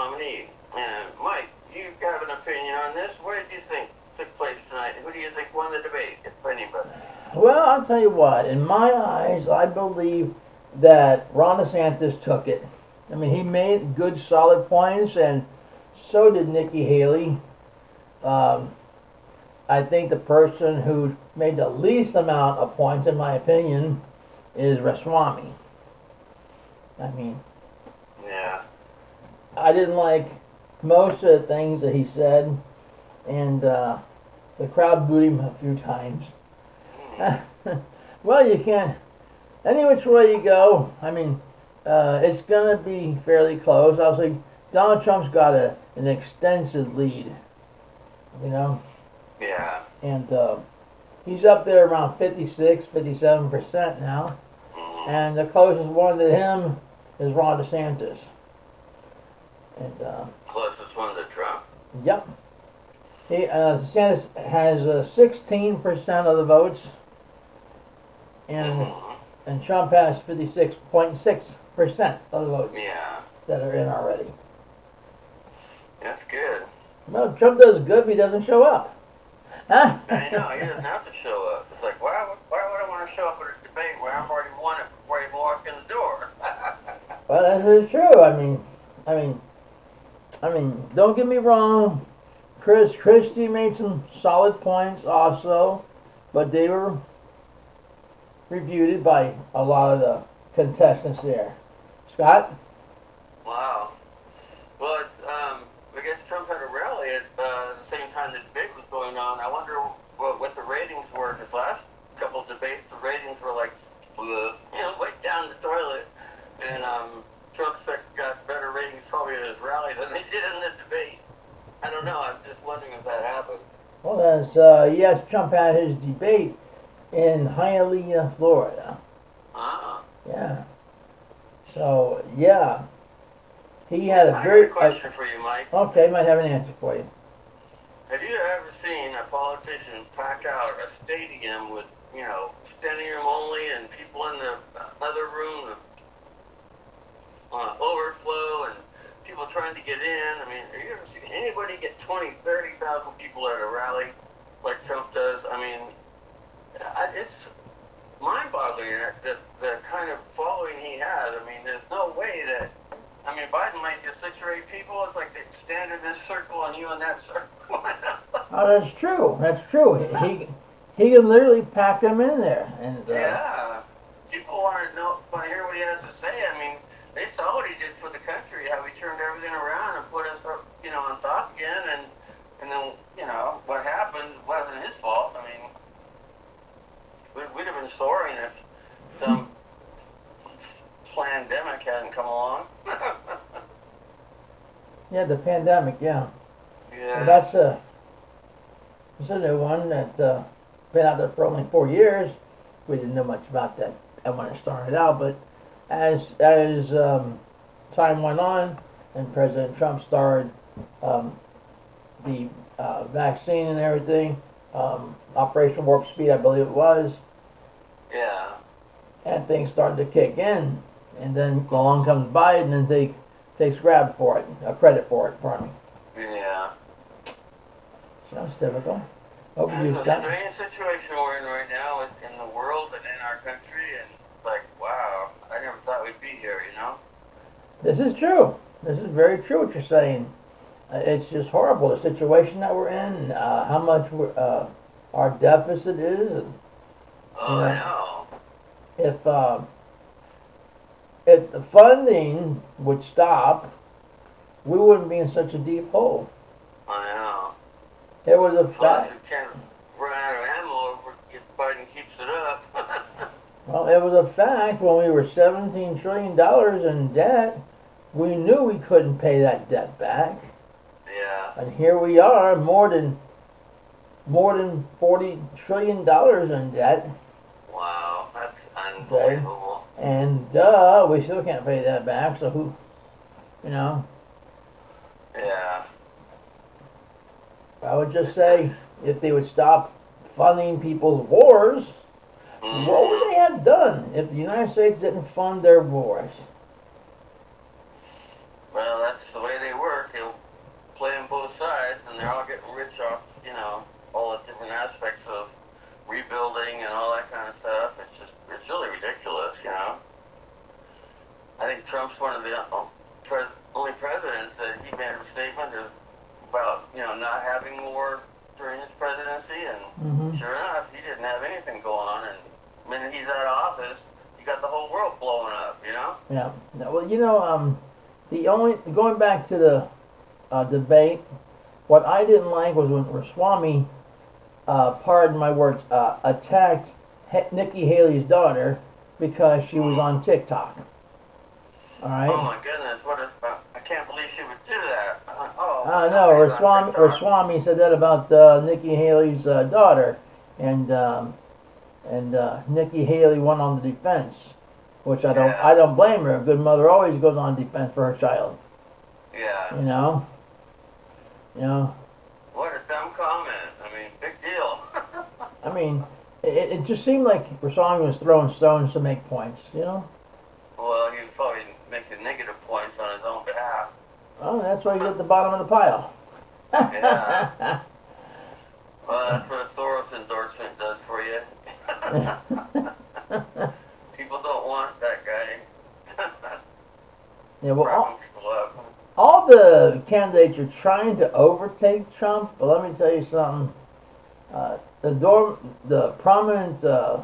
nominee. And Mike, you have an opinion on this. What did you think took place tonight? Who do you think won the debate, if anybody? Well, I'll tell you what. In my eyes, I believe that Ron DeSantis took it. I mean, he made good, solid points, and so did Nikki Haley. Um, I think the person who made the least amount of points, in my opinion, is Ramaswamy. I mean. I didn't like most of the things that he said, and uh, the crowd booed him a few times. well, you can't. Any which way you go, I mean, uh, it's gonna be fairly close. I was like, Donald Trump's got a an extensive lead. You know, Yeah. and uh, he's up there around 56, 57 percent now, Mhm. and the closest one to him is Ron DeSantis. And uh, Closest one to Trump. Yep. He, uh, DeSantis has uh, 16% of the votes, and, Mhm. and Trump has 56.6% of the votes Yeah. that are in already. That's good. Well, Trump does good, but he doesn't show up. Huh? I know, he doesn't have to show up. It's like, why, would- why would I want to show up at a debate where I've already won it before I even walk in the door? well, that is true. I mean, I mean, I mean, don't get me wrong. Chris Christie made some solid points also, but they were refuted by a lot of the contestants there. Scott? wow. Well, um, I guess Trump had a rally at uh, the same time the debate was going on. I wonder what, what the ratings were. Because last couple debates, the ratings were like, uh, you know, way down the toilet. And um, Trump got better ratings probably at his rally than they did in the debate. I don't know. I'm just wondering if that happened. That's, uh, yes, Trump had his debate in Hialeah, Florida. Ah. Yeah. So, yeah. He had a I very. have a question for you, Mike. okay, might have an answer for you. Have you ever seen a politician pack out a stadium with, you know, standing room only and people in the other room, uh, overflow and people trying to get in? I mean, have you ever seen anybody get 20, 30,000 people at a rally like Trump does? I mean, I, it's mind-boggling that the, the kind of following he has. I mean, there's no way that. I mean, Biden might get six or eight people. It's like they stand in this circle and you in that circle. Oh, that's true. That's true. He he can literally pack them in there, and uh, yeah. People want to know, want to hear what he has to say. I mean, they saw what he did for the country, how he turned everything around and put us, you know, on top again, and and then you know what happened wasn't his fault. I mean, we, we'd have been soaring if some pandemic hadn't come along. yeah, the pandemic. Yeah, yeah. that's a that's a new one that uh, been out there for only four years. We didn't know much about that when it started out, but as as um, time went on and President Trump started um, the uh, vaccine and everything, um, Operation Warp Speed, I believe it was, yeah. and things started to kick in, and then along comes Biden and take takes grab for it, uh, credit for it, pardon me. Yeah. Sounds typical. Hope you It's a strange situation we're in right now in the world and in our country, and it's like, wow, I never thought we'd be here, you know? This is true. This is very true what you're saying. Uh, it's just horrible the situation that we're in, uh, how much we're, uh, our deficit is. and Oh, I Yeah. know. If uh, if the funding would stop, we wouldn't be in such a deep hole. I know. It was a Plus, fact. we can't run out of ammo if Biden keeps it up. Well, it was a fact when we were seventeen trillion dollars in debt. We knew we couldn't pay that debt back, yeah. and here we are, more than more than forty trillion dollars in debt, Wow, that's unbelievable. And uh, we still can't pay that back. So who, you know, Yeah. I would just say if they would stop funding people's wars. What would they have done if the United States didn't fund their wars? Well, that's the way they work. They'll play on both sides, and they're all getting rich off, you know, all the different aspects of rebuilding and all that kind of stuff. It's just, it's really ridiculous, you know. I think Trump's one of the uh, pres- only presidents that he made a statement of- about, you know, not having war during his presidency, and Mm-hmm. sure enough, he didn't have anything going on. And the minute he's out of office, you got the whole world blowing up, you know. Yeah. Well, you know, um, the only going back to the uh, debate, what I didn't like was when Ramaswamy, uh, pardon my words, uh, attacked Nikki Haley's daughter because she was on TikTok. All right. Oh my goodness, what a, uh, I can't believe she would do that. Uh, oh, nobody's on Ramaswamy, TikTok. Ramaswamy said that about uh, Nikki Haley's uh, daughter, and um, and uh, Nikki Haley went on the defense, which I don't Yeah. I don't blame her. A good mother always goes on defense for her child. Yeah, You know. You know. what a dumb comment. I mean, big deal. I mean, it, it just seemed like Ramaswamy was throwing stones to make points. You know. well, he was probably making negative points on his own behalf. Well, that's why he's at the bottom of the pile. Yeah. Well, that's what a Soros endorsement does for you. people don't want that guy. yeah. Well, all, Propping people up. all the candidates are trying to overtake Trump, but let me tell you something. Uh, the door, the prominent, uh,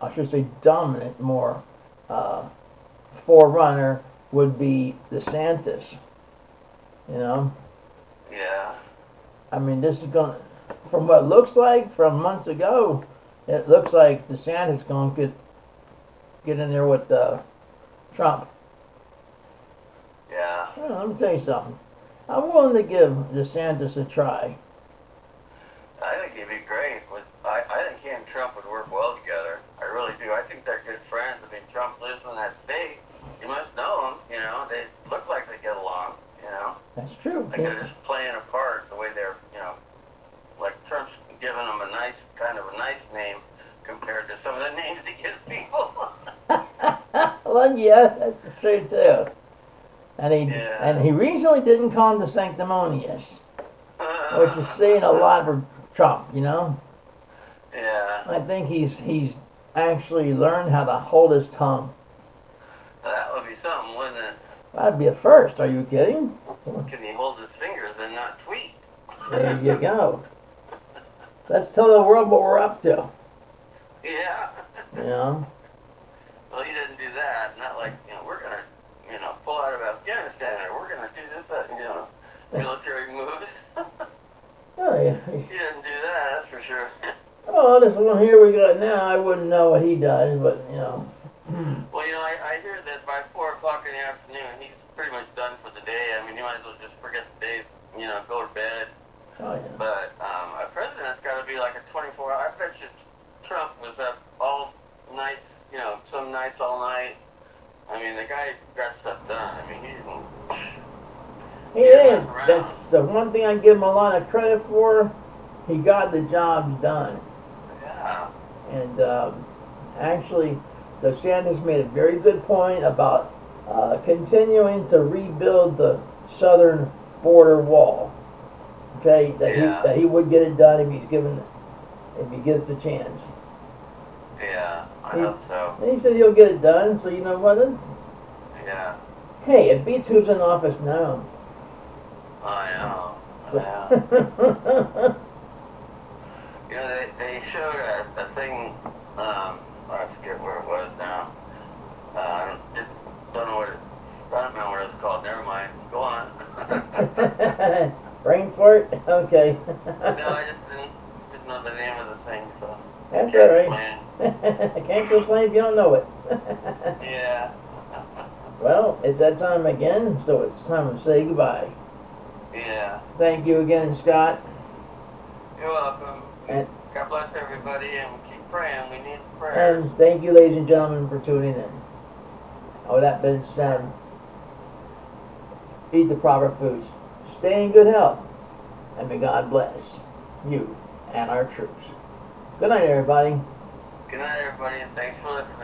I should say dominant, more uh, forerunner would be DeSantis. You know, Yeah. I mean, this is going, to from what it looks like from months ago, it looks like DeSantis is going to get get in there with uh, Trump. Yeah. Well, let me tell you something. I'm willing to give DeSantis a try. I think he'd be great. With I, I think he and Trump would work well together. I really do. I think they're good friends. I mean, Trump lives in that state. You must know them. You know, they look like they get along. You know, That's true. like they're just playing a part the way they're. You know, like Trump's giving them a nice kind of a nice name compared to some of the names he gives people. well, yeah, that's true too. And he Yeah. and he recently didn't call him DeSanctimonious, which is saying a lot for Trump. You know, yeah, I think he's he's actually learned how to hold his tongue. that would be something, wouldn't it? That'd be a first. Are you kidding? Can he hold his fingers and not tweet? There you go. Let's tell the world what we're up to. Yeah. Know. Well, he didn't do that. Not like, you know, we're gonna, you know, pull out of Afghanistan or we're gonna do this, that, you know, military moves. Oh yeah. he didn't do that, that's for sure. Oh, this one here we got now, I wouldn't know what he does, but you know. well, you know, I, I hear that by four o'clock in the afternoon, he's pretty much done for the day. I mean, you might as well just forget the day, you know, go to bed. Oh yeah. But um, a president's got to be like a 24 hour. I bet you Trump was up all nights, you know, some nights all night. I mean, the guy got stuff done. I mean, he didn't. He is. That's the one thing I give him a lot of credit for. He got the job done. Yeah. And um, actually, DeSantis made a very good point about uh, continuing to rebuild the southern border wall. Okay, that Yeah. he that he would get it done if he's given, if he gets a chance. Yeah, I He- hope so. And he said he'll get it done. So you know what? Then, Yeah, hey, it beats who's in office now. I know. So- Yeah. You know, they, they showed a, a thing, um, I forget where it was now. Uh, I don't, it, don't know what it, I don't know what it's called, never mind. Go on. Brain fart? Okay. no, I just didn't, didn't know the name of the thing, so. That's all right. I can't complain if you don't know it. Yeah. well, it's that time again, so it's time to say goodbye. Yeah. Thank you again, Scott. You're welcome. And- God bless everybody and keep praying. We need prayer. And thank you, ladies and gentlemen, for tuning in. Oh, that being said, eat the proper foods, stay in good health, and may God bless you and our troops. Good night, everybody. Good night, everybody, and thanks for listening.